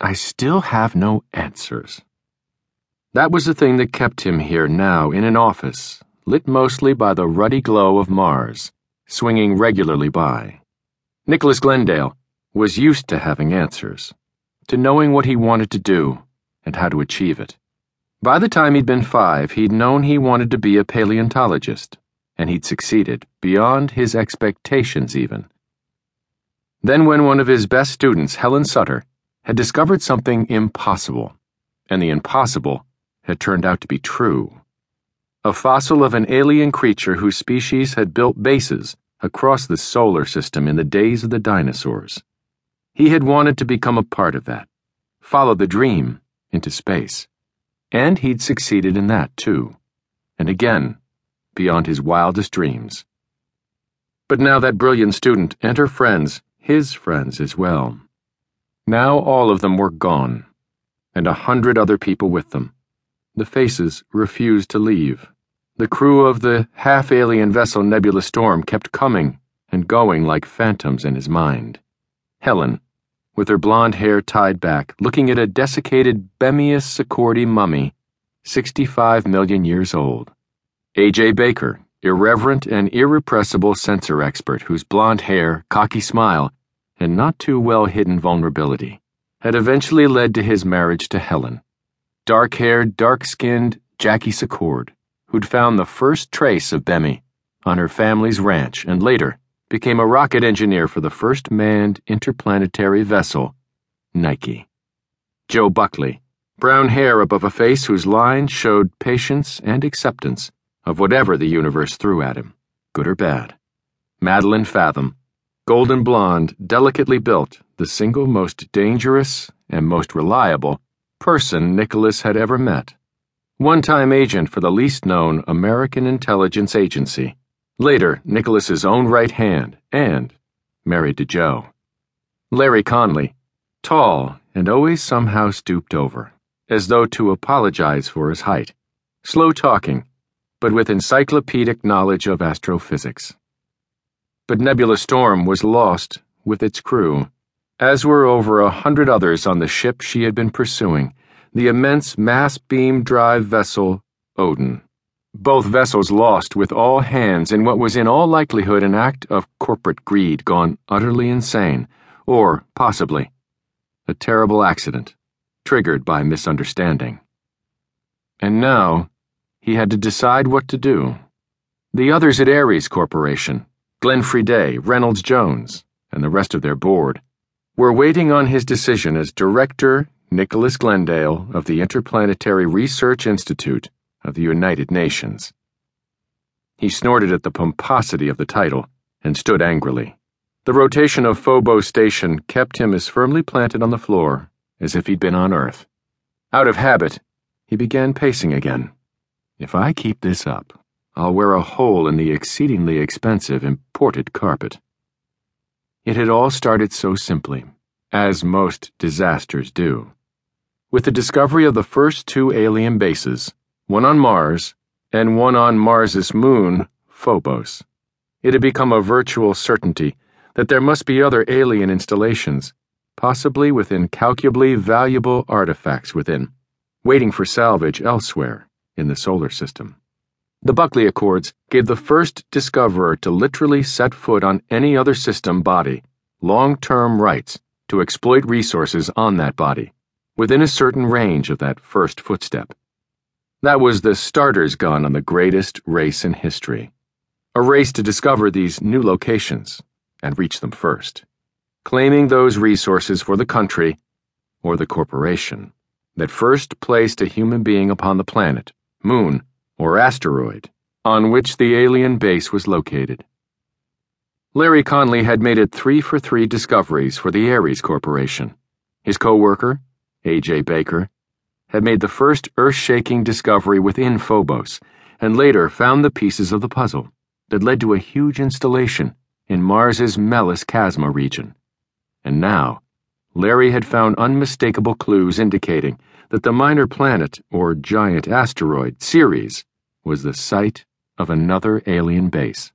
I still have no answers. That was the thing that kept him here now in an office, lit mostly by the ruddy glow of Mars, swinging regularly by. Nicholas Glendale was used to having answers, to knowing what he wanted to do and how to achieve it. By the time he'd been five, he'd known he wanted to be a paleontologist, and he'd succeeded, beyond his expectations even. Then, when one of his best students, Helen Sutter, had discovered something impossible, and the impossible had turned out to be true. A fossil of an alien creature whose species had built bases across the solar system in the days of the dinosaurs. He had wanted to become a part of that, follow the dream into space. And he'd succeeded in that, too. And again, beyond his wildest dreams. But now that brilliant student and her friends, his friends as well, now all of them were gone, and a hundred other people with them. The faces refused to leave. The crew of the half alien vessel Nebula Storm kept coming and going like phantoms in his mind. Helen, with her blonde hair tied back, looking at a desiccated Bemmius Secordi mummy, 65 million years old. A.J. Baker, irreverent and irrepressible sensor expert whose blonde hair, cocky smile, and not too well hidden vulnerability had eventually led to his marriage to Helen. Dark haired, dark skinned Jackie Secord who'd found the first trace of Bemmy on her family's ranch and later became a rocket engineer for the first manned interplanetary vessel, Nike. Joe Buckley, brown hair above a face whose lines showed patience and acceptance of whatever the universe threw at him, good or bad. Madeline Fathom, golden blonde, delicately built, the single most dangerous and most reliable person Nicholas had ever met one time agent for the least known American intelligence agency, later Nicholas's own right hand, and married to Joe. Larry Conley, tall and always somehow stooped over, as though to apologize for his height, slow talking, but with encyclopedic knowledge of astrophysics. But Nebula Storm was lost with its crew, as were over a hundred others on the ship she had been pursuing the immense mass beam drive vessel Odin. Both vessels lost with all hands in what was in all likelihood an act of corporate greed gone utterly insane, or, possibly, a terrible accident, triggered by misunderstanding. And now, he had to decide what to do. The others at Ares Corporation, Glenn Friday, Reynolds Jones, and the rest of their board, were waiting on his decision as director Nicholas Glendale of the Interplanetary Research Institute of the United Nations. He snorted at the pomposity of the title and stood angrily. The rotation of Phobos Station kept him as firmly planted on the floor as if he'd been on Earth. Out of habit, he began pacing again. If I keep this up, I'll wear a hole in the exceedingly expensive imported carpet. It had all started so simply, as most disasters do with the discovery of the first two alien bases, one on Mars and one on Mars's moon, Phobos. It had become a virtual certainty that there must be other alien installations, possibly with incalculably valuable artifacts within, waiting for salvage elsewhere in the solar system. The Buckley Accords gave the first discoverer to literally set foot on any other system body long term rights to exploit resources on that body within a certain range of that first footstep. That was the starter's gun on the greatest race in history. A race to discover these new locations and reach them first, claiming those resources for the country or the corporation that first placed a human being upon the planet, moon, or asteroid on which the alien base was located. Larry Conley had made it three for three discoveries for the Ares Corporation. His co worker, A.J. Baker, had made the first earth shaking discovery within Phobos, and later found the pieces of the puzzle that led to a huge installation in Mars's Melas Chasma region. And now, Larry had found unmistakable clues indicating that the minor planet, or giant asteroid, Ceres, was the site of another alien base.